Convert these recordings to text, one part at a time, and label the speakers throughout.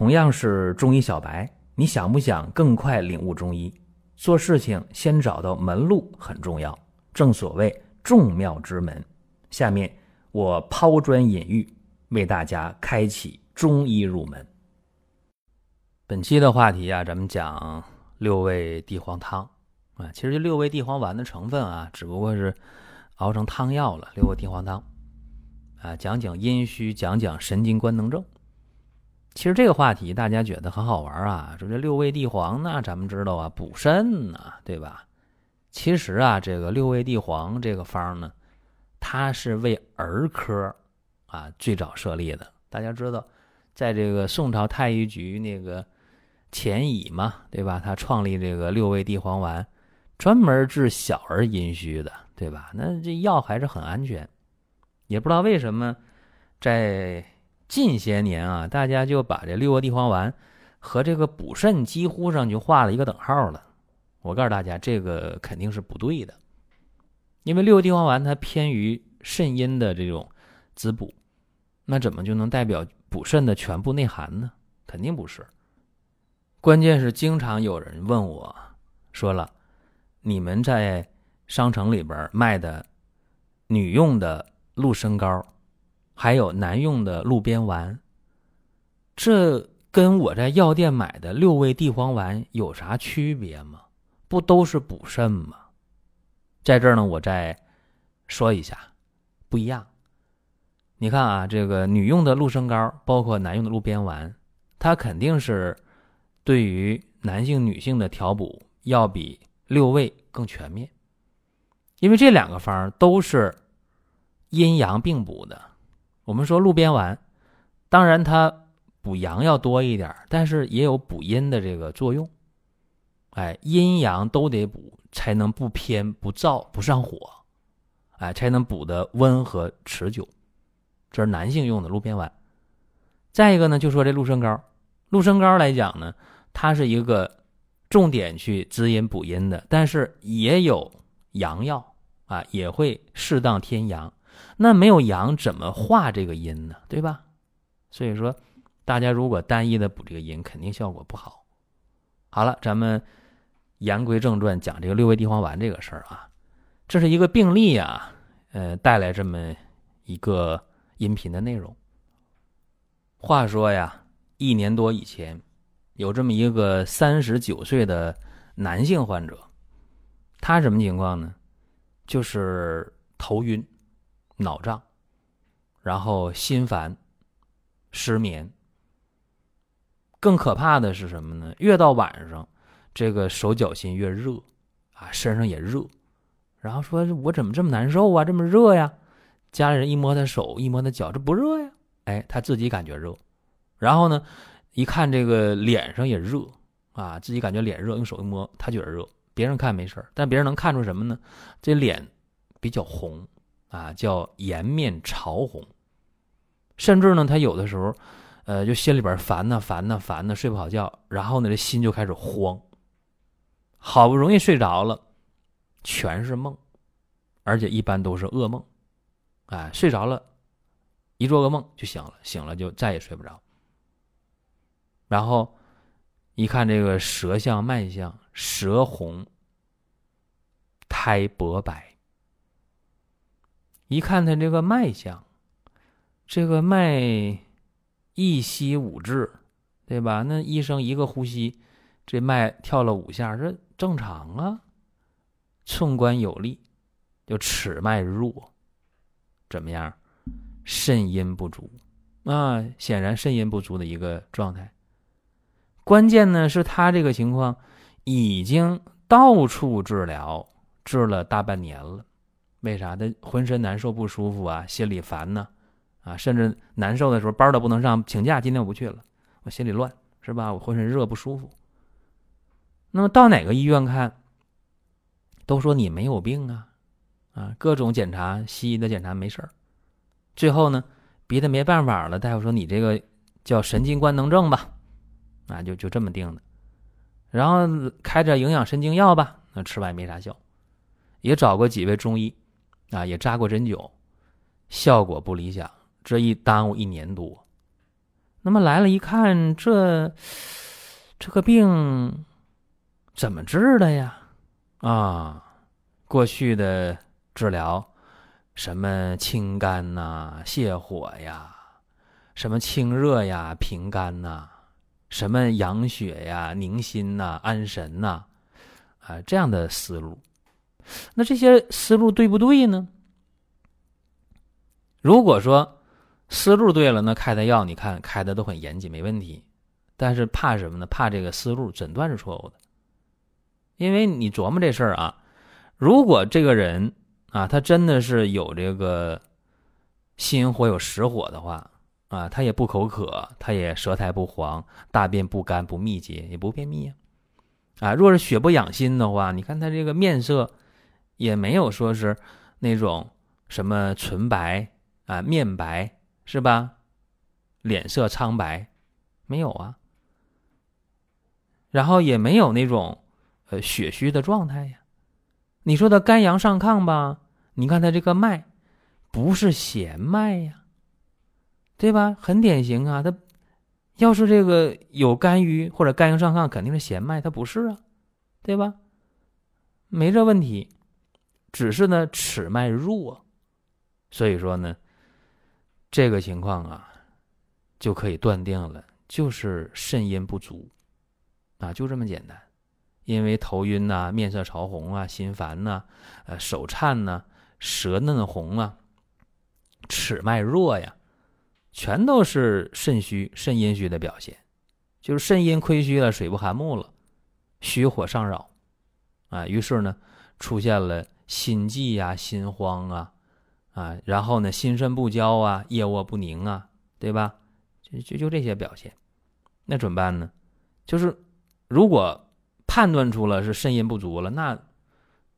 Speaker 1: 同样是中医小白，你想不想更快领悟中医？做事情先找到门路很重要，正所谓众妙之门。下面我抛砖引玉，为大家开启中医入门。本期的话题啊，咱们讲六味地黄汤啊。其实这六味地黄丸的成分啊，只不过是熬成汤药了。六味地黄汤啊，讲讲阴虚，讲讲神经官能症。其实这个话题大家觉得很好玩啊，说这六味地黄呢，咱们知道啊，补肾呢，对吧？其实啊，这个六味地黄这个方呢，它是为儿科啊最早设立的。大家知道，在这个宋朝太医局那个钱乙嘛，对吧？他创立这个六味地黄丸，专门治小儿阴虚的，对吧？那这药还是很安全，也不知道为什么在。近些年啊，大家就把这六味地黄丸和这个补肾几乎上就画了一个等号了。我告诉大家，这个肯定是不对的，因为六味地黄丸它偏于肾阴的这种滋补，那怎么就能代表补肾的全部内涵呢？肯定不是。关键是经常有人问我，说了，你们在商城里边卖的女用的鹿参膏。还有男用的鹿鞭丸，这跟我在药店买的六味地黄丸有啥区别吗？不都是补肾吗？在这儿呢，我再说一下，不一样。你看啊，这个女用的鹿参膏，包括男用的鹿鞭丸，它肯定是对于男性、女性的调补要比六味更全面，因为这两个方都是阴阳并补的。我们说鹿鞭丸，当然它补阳要多一点，但是也有补阴的这个作用。哎，阴阳都得补，才能不偏不燥不上火，哎，才能补得温和持久。这是男性用的鹿鞭丸。再一个呢，就说这鹿参膏，鹿参膏来讲呢，它是一个重点去滋阴补阴的，但是也有阳药啊，也会适当添阳。那没有阳怎么化这个阴呢？对吧？所以说，大家如果单一的补这个阴，肯定效果不好。好了，咱们言归正传，讲这个六味地黄丸这个事儿啊。这是一个病例啊，呃，带来这么一个音频的内容。话说呀，一年多以前，有这么一个三十九岁的男性患者，他什么情况呢？就是头晕。脑胀，然后心烦、失眠。更可怕的是什么呢？越到晚上，这个手脚心越热，啊，身上也热。然后说：“我怎么这么难受啊？这么热呀？”家里人一摸他手，一摸他脚，这不热呀？哎，他自己感觉热。然后呢，一看这个脸上也热，啊，自己感觉脸热，用手一摸，他觉得热。别人看没事但别人能看出什么呢？这脸比较红。啊，叫颜面潮红，甚至呢，他有的时候，呃，就心里边烦呐，烦呐，烦呐，睡不好觉，然后呢，这心就开始慌。好不容易睡着了，全是梦，而且一般都是噩梦。哎，睡着了，一做噩梦就醒了，醒了就再也睡不着。然后一看这个舌象、脉象，舌红，苔薄白。一看他这个脉象，这个脉一吸五至，对吧？那医生一个呼吸，这脉跳了五下，这正常啊。寸关有力，就尺脉弱，怎么样？肾阴不足啊，显然肾阴不足的一个状态。关键呢是他这个情况已经到处治疗，治了大半年了。为啥他浑身难受不舒服啊？心里烦呢？啊，甚至难受的时候班都不能上，请假，今天我不去了，我心里乱，是吧？我浑身热不舒服。那么到哪个医院看，都说你没有病啊，啊，各种检查，西医的检查没事儿。最后呢，逼他没办法了，大夫说你这个叫神经官能症吧，啊，就就这么定的。然后开着营养神经药吧，那吃完没啥效，也找过几位中医。啊，也扎过针灸，效果不理想。这一耽误一年多，那么来了一看，这这个病怎么治的呀？啊，过去的治疗，什么清肝呐、泻火呀，什么清热呀、平肝呐，什么养血呀、宁心呐、安神呐，啊，这样的思路。那这些思路对不对呢？如果说思路对了，那开的药你看开的都很严谨，没问题。但是怕什么呢？怕这个思路诊断是错误的。因为你琢磨这事儿啊，如果这个人啊，他真的是有这个心火有实火的话啊，他也不口渴，他也舌苔不黄，大便不干不密结，也不便秘啊。啊，若是血不养心的话，你看他这个面色也没有说是那种什么纯白啊，面白是吧？脸色苍白没有啊？然后也没有那种。呃，血虚的状态呀，你说他肝阳上亢吧？你看他这个脉，不是弦脉呀，对吧？很典型啊，他要是这个有肝郁或者肝阳上亢，肯定是弦脉，他不是啊，对吧？没这问题，只是呢尺脉弱，所以说呢，这个情况啊，就可以断定了，就是肾阴不足啊，就这么简单。因为头晕呐，面色潮红啊，心烦呐，呃，手颤呐，舌嫩红啊，齿脉弱呀，全都是肾虚、肾阴虚的表现，就是肾阴亏虚了，水不含木了，虚火上扰，啊，于是呢，出现了心悸呀、心慌啊，啊，然后呢，心肾不交啊，夜卧不宁啊，对吧？就就就这些表现，那怎么办呢？就是如果。判断出了是肾阴不足了，那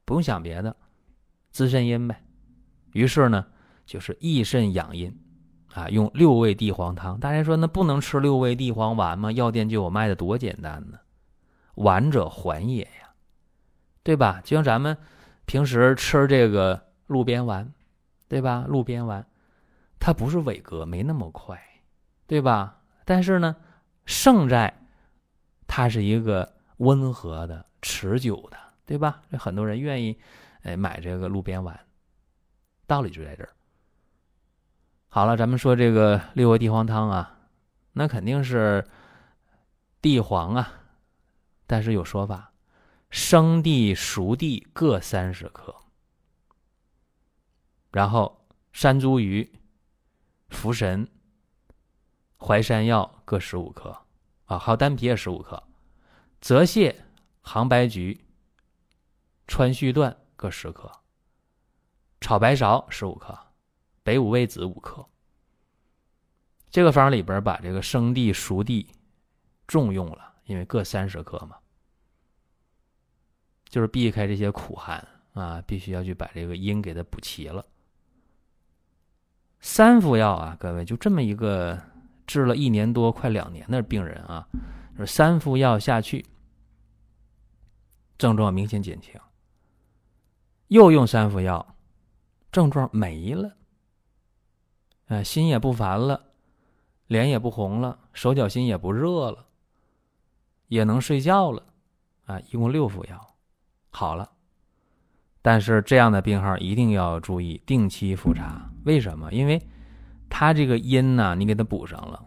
Speaker 1: 不用想别的，滋肾阴呗。于是呢，就是益肾养阴啊，用六味地黄汤。大家说那不能吃六味地黄丸吗？药店就有卖的，多简单呢。丸者缓也呀，对吧？就像咱们平时吃这个路边丸，对吧？路边丸它不是伟哥，没那么快，对吧？但是呢，胜在它是一个。温和的、持久的，对吧？这很多人愿意，哎，买这个路边丸，道理就在这儿。好了，咱们说这个六味地黄汤啊，那肯定是地黄啊，但是有说法，生地、熟地各三十克，然后山茱萸、茯神、淮山药各十五克。啊，还有丹皮也十五克。泽泻、杭白菊、川续断各十克，炒白芍十五克，北五味子五克。这个方里边把这个生地、熟地重用了，因为各三十克嘛，就是避开这些苦寒啊，必须要去把这个阴给它补齐了。三副药啊，各位就这么一个治了一年多、快两年的病人啊，是三副药下去。症状明显减轻，又用三副药，症状没了，哎，心也不烦了，脸也不红了，手脚心也不热了，也能睡觉了，啊，一共六副药，好了。但是这样的病号一定要注意定期复查，为什么？因为他这个阴呢，你给他补上了，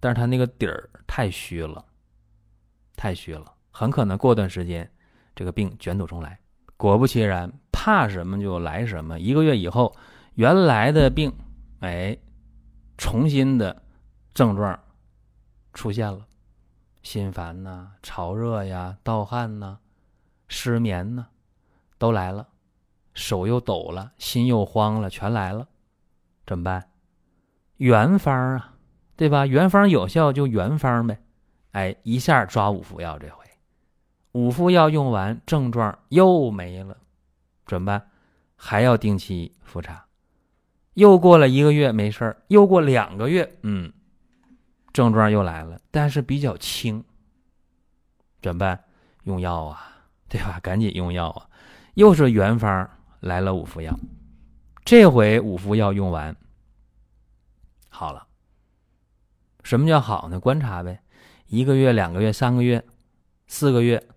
Speaker 1: 但是他那个底儿太虚了，太虚了，很可能过段时间。这个病卷土重来，果不其然，怕什么就来什么。一个月以后，原来的病，哎，重新的症状出现了，心烦呐、潮热呀、盗汗呐、失眠呢，都来了，手又抖了，心又慌了，全来了，怎么办？原方啊，对吧？原方有效就原方呗，哎，一下抓五副药这回。五副药用完，症状又没了，怎么办？还要定期复查。又过了一个月没事儿，又过两个月，嗯，症状又来了，但是比较轻，怎么办？用药啊，对吧？赶紧用药啊！又是原方来了五副药，这回五副药用完，好了，什么叫好呢？观察呗，一个月、两个月、三个月、四个月、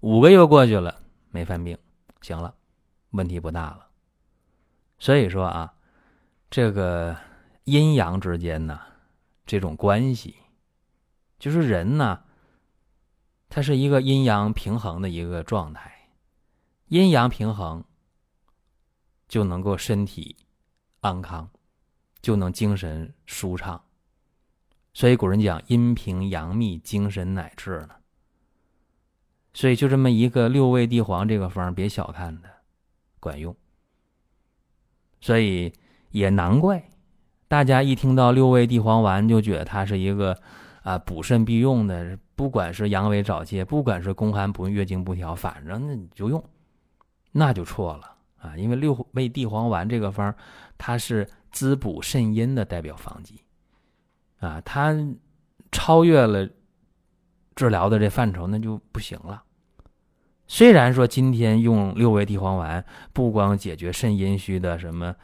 Speaker 1: 五个月过去了，没犯病，行了，问题不大了。所以说啊，这个阴阳之间呢，这种关系，就是人呢，它是一个阴阳平衡的一个状态，阴阳平衡就能够身体安康，就能精神舒畅。所以古人讲阴平阳秘，精神乃治呢。所以就这么一个六味地黄这个方，别小看它，管用。所以也难怪，大家一听到六味地黄丸就觉得它是一个啊补肾必用的，不管是阳痿早泄，不管是宫寒不孕、月经不调，反正那你就用，那就错了啊！因为六味地黄丸这个方，它是滋补肾阴的代表方剂。啊，它超越了治疗的这范畴，那就不行了。虽然说今天用六味地黄丸，不光解决肾阴虚的什么，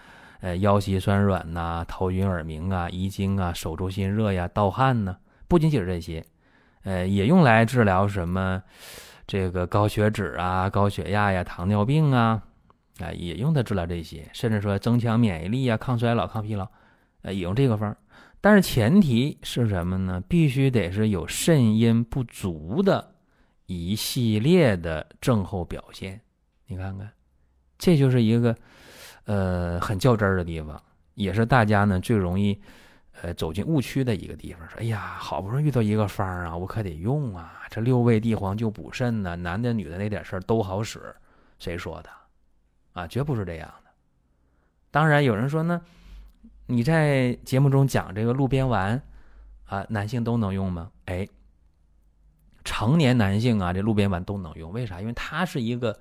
Speaker 1: 呃腰膝酸软呐、头晕耳鸣啊、遗精啊、手足心热呀、盗汗呢，不仅仅是这些，呃，也用来治疗什么这个高血脂啊、高血压呀、糖尿病啊，啊，也用它治疗这些，甚至说增强免疫力啊、抗衰老、抗疲劳，呃，也用这个方。但是前提是什么呢？必须得是有肾阴不足的一系列的症候表现。你看看，这就是一个呃很较真儿的地方，也是大家呢最容易呃走进误区的一个地方。说，哎呀，好不容易遇到一个方啊，我可得用啊！这六味地黄就补肾呢，男的女的那点事儿都好使。谁说的？啊，绝不是这样的。当然有人说呢。你在节目中讲这个鹿鞭丸，啊，男性都能用吗？哎，成年男性啊，这鹿鞭丸都能用。为啥？因为它是一个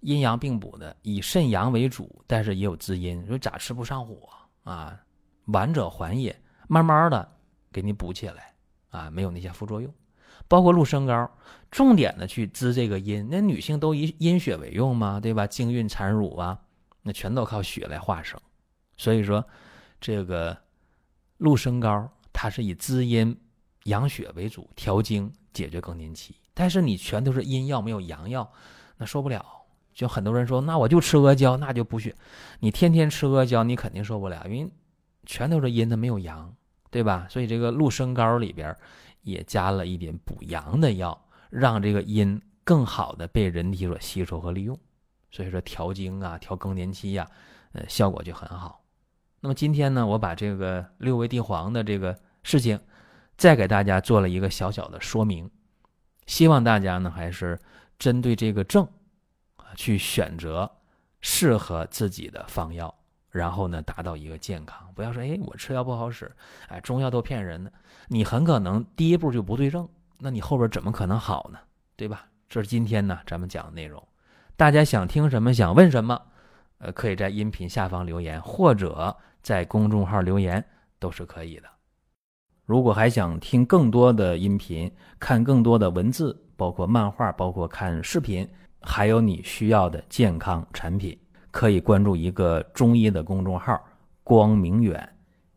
Speaker 1: 阴阳并补的，以肾阳为主，但是也有滋阴。说咋吃不上火啊？丸者缓也，慢慢的给你补起来啊，没有那些副作用。包括鹿参膏，重点的去滋这个阴。那女性都以阴血为用嘛，对吧？经孕产乳啊，那全都靠血来化生。所以说。这个鹿参膏，它是以滋阴养血为主，调经解决更年期。但是你全都是阴药，没有阳药，那受不了。就很多人说，那我就吃阿胶，那就补血。你天天吃阿胶，你肯定受不了，因为全都是阴，它没有阳，对吧？所以这个鹿参膏里边也加了一点补阳的药，让这个阴更好的被人体所吸收和利用。所以说调经啊，调更年期呀，呃，效果就很好。那么今天呢，我把这个六味地黄的这个事情，再给大家做了一个小小的说明，希望大家呢还是针对这个症去选择适合自己的方药，然后呢达到一个健康。不要说哎我吃药不好使，哎中药都骗人的，你很可能第一步就不对症，那你后边怎么可能好呢？对吧？这是今天呢咱们讲的内容，大家想听什么，想问什么，呃可以在音频下方留言或者。在公众号留言都是可以的。如果还想听更多的音频，看更多的文字，包括漫画，包括看视频，还有你需要的健康产品，可以关注一个中医的公众号“光明远”，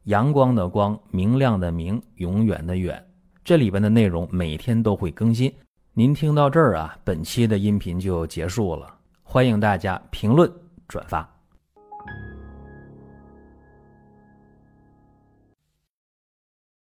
Speaker 1: 阳光的光，明亮的明，永远的远。这里边的内容每天都会更新。您听到这儿啊，本期的音频就结束了。欢迎大家评论转发。